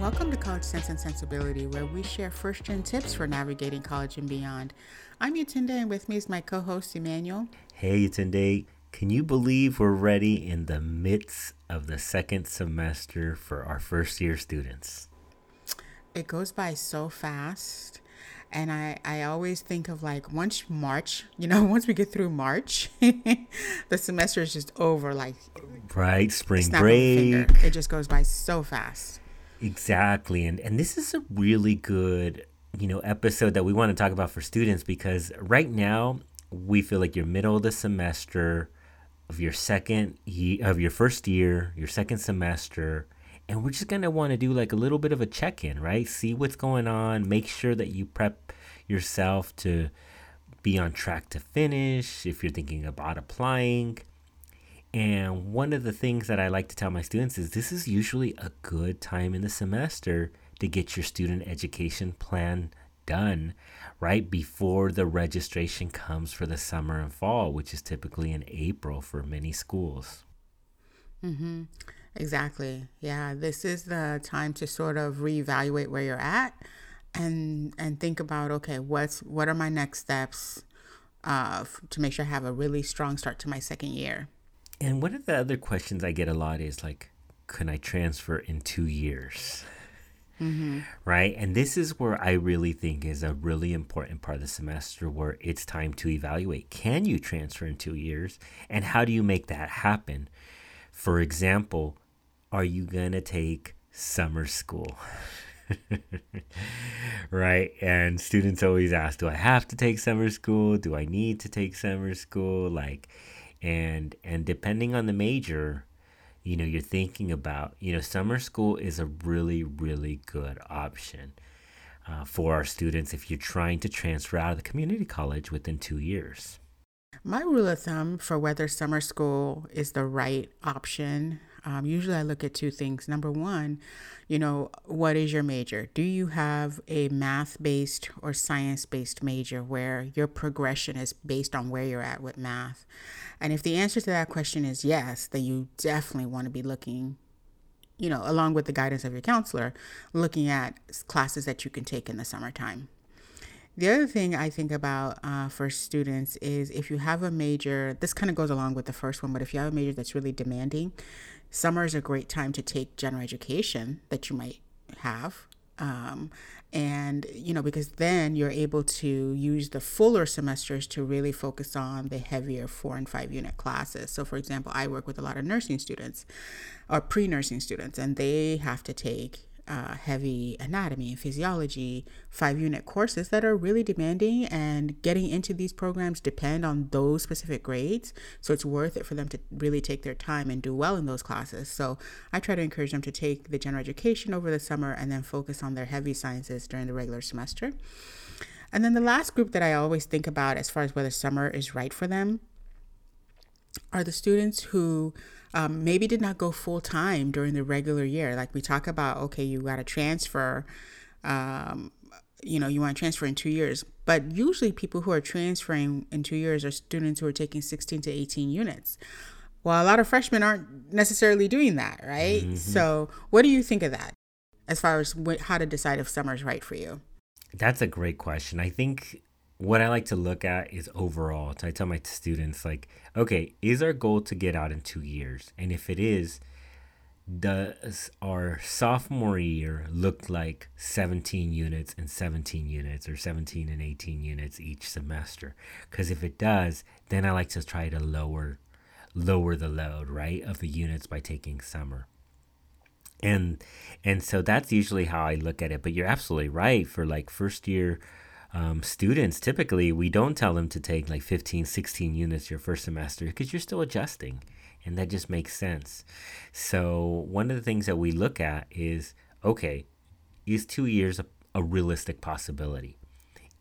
Welcome to College Sense and Sensibility, where we share first gen tips for navigating college and beyond. I'm Yetunde, and with me is my co host, Emmanuel. Hey, Yetunde. Can you believe we're ready in the midst of the second semester for our first year students? It goes by so fast. And I, I always think of like once March, you know, once we get through March, the semester is just over. Like, right, spring break. It just goes by so fast. Exactly. And and this is a really good, you know, episode that we want to talk about for students because right now we feel like you're middle of the semester of your second year of your first year, your second semester, and we're just going to want to do like a little bit of a check-in, right? See what's going on, make sure that you prep yourself to be on track to finish if you're thinking about applying and one of the things that I like to tell my students is this is usually a good time in the semester to get your student education plan done right before the registration comes for the summer and fall, which is typically in April for many schools. Mm-hmm. Exactly. Yeah, this is the time to sort of reevaluate where you're at and and think about okay, what's what are my next steps uh, to make sure I have a really strong start to my second year. And one of the other questions I get a lot is like, can I transfer in two years? Mm-hmm. Right. And this is where I really think is a really important part of the semester where it's time to evaluate can you transfer in two years? And how do you make that happen? For example, are you going to take summer school? right? And students always ask, do I have to take summer school? Do I need to take summer school? Like, and and depending on the major you know you're thinking about you know summer school is a really really good option uh, for our students if you're trying to transfer out of the community college within two years my rule of thumb for whether summer school is the right option um, usually I look at two things. Number one, you know, what is your major? Do you have a math based or science based major where your progression is based on where you're at with math? And if the answer to that question is yes, then you definitely want to be looking, you know, along with the guidance of your counselor, looking at classes that you can take in the summertime. The other thing I think about uh, for students is if you have a major, this kind of goes along with the first one, but if you have a major that's really demanding, summer is a great time to take general education that you might have. Um, and, you know, because then you're able to use the fuller semesters to really focus on the heavier four and five unit classes. So, for example, I work with a lot of nursing students or pre nursing students, and they have to take uh, heavy anatomy and physiology five unit courses that are really demanding and getting into these programs depend on those specific grades. So it's worth it for them to really take their time and do well in those classes. So i try to encourage them to take the general education over the summer and then focus on their heavy sciences during the regular semester. And then the last group that i always think about as far as whether summer is right for them are the students who um, maybe did not go full time during the regular year. Like we talk about, okay, you got to transfer, um, you know, you want to transfer in two years. But usually, people who are transferring in two years are students who are taking 16 to 18 units. Well, a lot of freshmen aren't necessarily doing that, right? Mm-hmm. So, what do you think of that as far as how to decide if summer is right for you? That's a great question. I think what I like to look at is overall. So I tell my students, like, okay, is our goal to get out in two years? And if it is, does our sophomore year look like 17 units and 17 units or 17 and 18 units each semester? Because if it does, then I like to try to lower lower the load, right, of the units by taking summer. And and so that's usually how I look at it. But you're absolutely right for like first year um, students, typically we don't tell them to take like 15, 16 units your first semester because you're still adjusting. And that just makes sense. So, one of the things that we look at is okay, is two years a, a realistic possibility?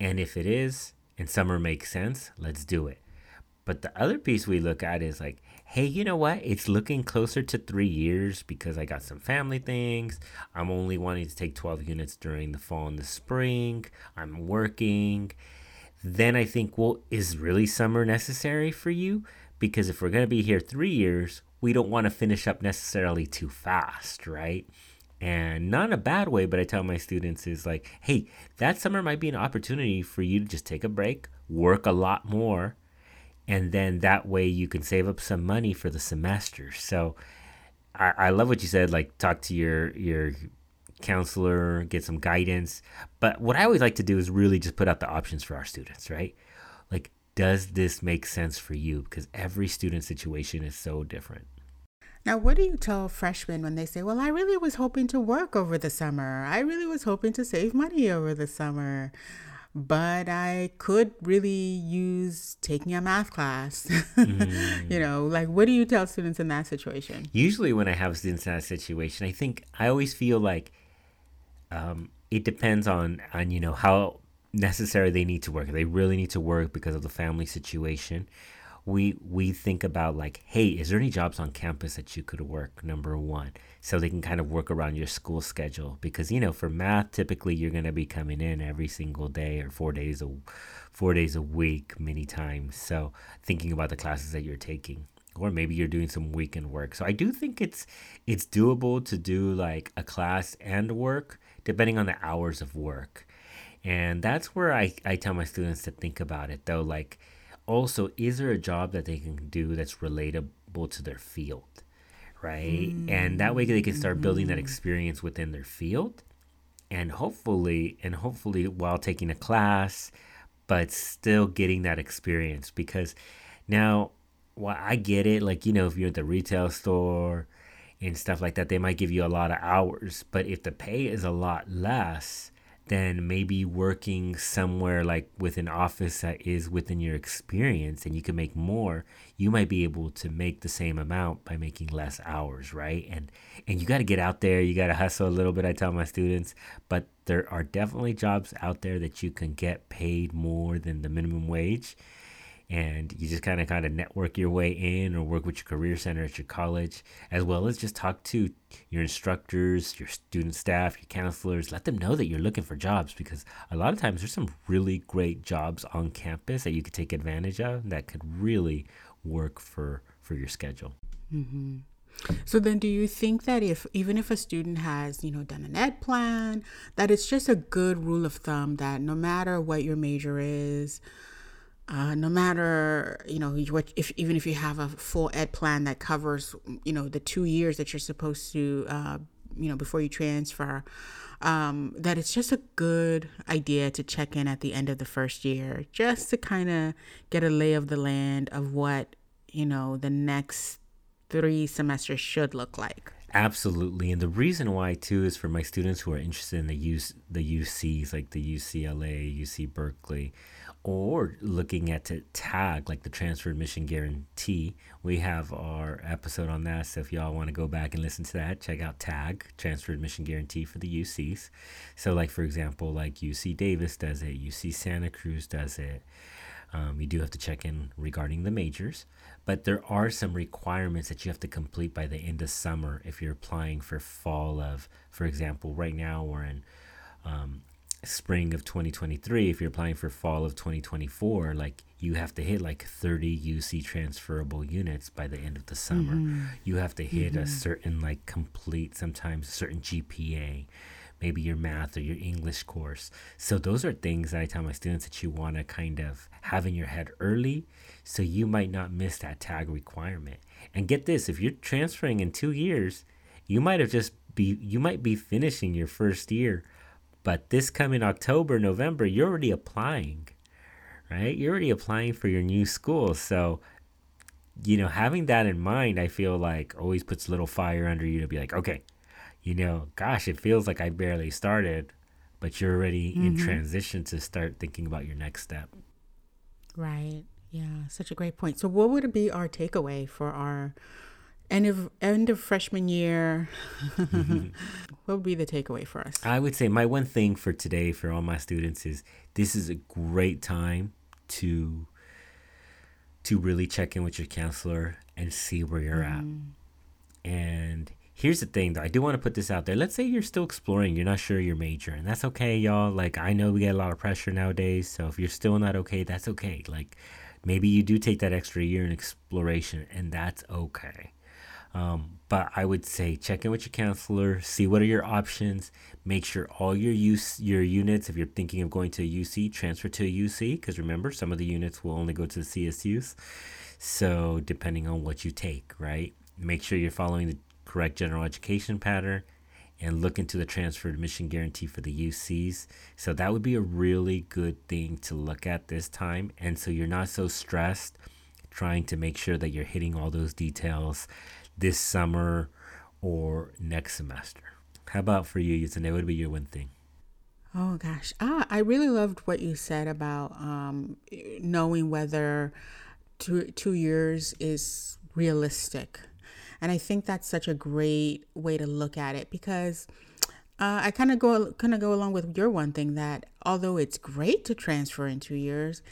And if it is, and summer makes sense, let's do it. But the other piece we look at is like, hey, you know what? It's looking closer to three years because I got some family things. I'm only wanting to take 12 units during the fall and the spring. I'm working. Then I think, well, is really summer necessary for you? Because if we're going to be here three years, we don't want to finish up necessarily too fast, right? and not in a bad way, but I tell my students is like, hey, that summer might be an opportunity for you to just take a break, work a lot more, and then that way you can save up some money for the semester. So I, I love what you said, like talk to your your counselor, get some guidance. But what I always like to do is really just put out the options for our students, right? Like, does this make sense for you? Because every student situation is so different. Now, what do you tell freshmen when they say, Well, I really was hoping to work over the summer? I really was hoping to save money over the summer, but I could really use taking a math class. mm. You know, like what do you tell students in that situation? Usually, when I have students in that situation, I think I always feel like um, it depends on, on, you know, how necessary they need to work. They really need to work because of the family situation we we think about like, hey, is there any jobs on campus that you could work? Number one, so they can kind of work around your school schedule because you know for math, typically you're gonna be coming in every single day or four days a four days a week many times. So thinking about the classes that you're taking or maybe you're doing some weekend work. So I do think it's it's doable to do like a class and work depending on the hours of work. And that's where I, I tell my students to think about it though. Like also is there a job that they can do that's relatable to their field right mm-hmm. and that way they can start building that mm-hmm. experience within their field and hopefully and hopefully while taking a class but still getting that experience because now well i get it like you know if you're at the retail store and stuff like that they might give you a lot of hours but if the pay is a lot less then maybe working somewhere like with an office that is within your experience and you can make more you might be able to make the same amount by making less hours right? And and you got to get out there you got to hustle a little bit i tell my students but there are definitely jobs out there that you can get paid more than the minimum wage and you just kind of kind of network your way in or work with your career center at your college as well as just talk to your instructors your student staff your counselors let them know that you're looking for jobs because a lot of times there's some really great jobs on campus that you could take advantage of that could really work for for your schedule mm-hmm. So then do you think that if even if a student has, you know, done an ed plan, that it's just a good rule of thumb that no matter what your major is, uh, no matter you know what if even if you have a full ed plan that covers you know the two years that you're supposed to uh, you know before you transfer um, that it's just a good idea to check in at the end of the first year just to kind of get a lay of the land of what you know the next three semesters should look like. Absolutely, and the reason why too is for my students who are interested in the use the UCs like the UCLA, UC Berkeley, or looking at to tag like the transfer admission guarantee we have our episode on that. So if y'all want to go back and listen to that check out tag transfer admission guarantee for the ucs so like for example like uc davis does it uc santa cruz does it. Um, you do have to check in regarding the majors but there are some requirements that you have to complete by the end of summer if you're applying for fall of for example right now we're in um, spring of 2023 if you're applying for fall of 2024 like you have to hit like 30 uc transferable units by the end of the summer mm-hmm. you have to hit mm-hmm. a certain like complete sometimes a certain gpa maybe your math or your english course so those are things that i tell my students that you want to kind of have in your head early so you might not miss that tag requirement and get this if you're transferring in two years you might have just be you might be finishing your first year but this coming October, November, you're already applying, right? You're already applying for your new school. So, you know, having that in mind, I feel like always puts a little fire under you to be like, okay, you know, gosh, it feels like I barely started, but you're already mm-hmm. in transition to start thinking about your next step. Right. Yeah, such a great point. So, what would be our takeaway for our end of end of freshman year. Mm-hmm. what would be the takeaway for us? I would say my one thing for today for all my students is this is a great time to to really check in with your counselor and see where you're mm. at and here's the thing though. I do want to put this out there. Let's say you're still exploring you're not sure your major and that's okay y'all. Like i know we get a lot of pressure nowadays so if you're still not okay that's okay. Like maybe you do take that extra year in exploration and that's okay Um, but I would say check in with your counselor, see what are your options, make sure all your use your units, if you're thinking of going to a UC, transfer to a UC, because remember some of the units will only go to the CSUs. So depending on what you take, right? Make sure you're following the correct general education pattern and look into the transfer admission guarantee for the UCs. So that would be a really good thing to look at this time. And so you're not so stressed trying to make sure that you're hitting all those details this summer or next semester. How about for you, Yusune? What would be your one thing? Oh gosh, ah, I really loved what you said about um, knowing whether two two years is realistic, and I think that's such a great way to look at it because uh, I kind of go kind of go along with your one thing that although it's great to transfer in two years,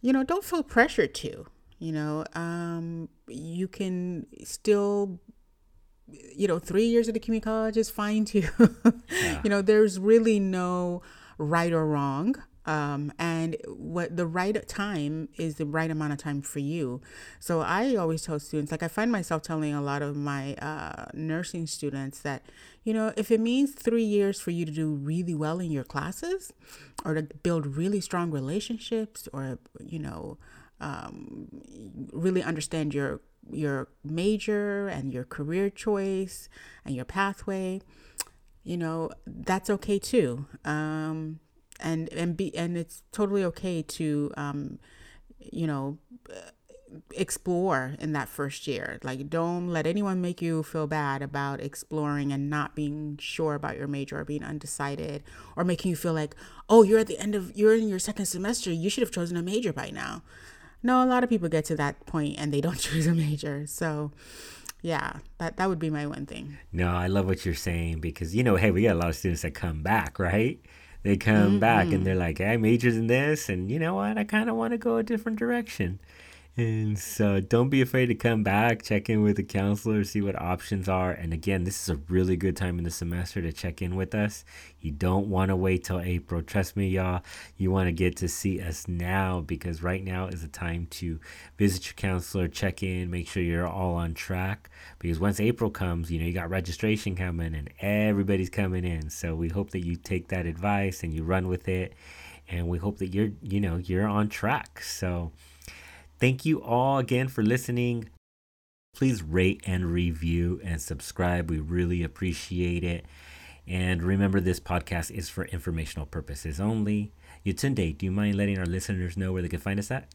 you know, don't feel pressured to. You know, um, you can still you know, three years at a community college is fine too. yeah. You know, there's really no right or wrong. Um, and what the right time is the right amount of time for you. So I always tell students, like I find myself telling a lot of my uh, nursing students that, you know, if it means three years for you to do really well in your classes, or to build really strong relationships, or you know, um, really understand your your major and your career choice and your pathway, you know, that's okay too. Um, and and be and it's totally okay to um, you know explore in that first year. Like don't let anyone make you feel bad about exploring and not being sure about your major or being undecided or making you feel like, "Oh, you're at the end of you're in your second semester, you should have chosen a major by now." No, a lot of people get to that point and they don't choose a major. So, yeah, that that would be my one thing. No, I love what you're saying because you know, hey, we got a lot of students that come back, right? They come mm-hmm. back and they're like, "I majored in this, and you know what? I kind of want to go a different direction." And so don't be afraid to come back, check in with the counselor, see what options are. And again, this is a really good time in the semester to check in with us. You don't want to wait till April. Trust me, y'all. You want to get to see us now because right now is the time to visit your counselor, check in, make sure you're all on track. Because once April comes, you know, you got registration coming and everybody's coming in. So we hope that you take that advice and you run with it. And we hope that you're, you know, you're on track. So, Thank you all again for listening. Please rate and review and subscribe. We really appreciate it. And remember, this podcast is for informational purposes only. Yetunde, do you mind letting our listeners know where they can find us at?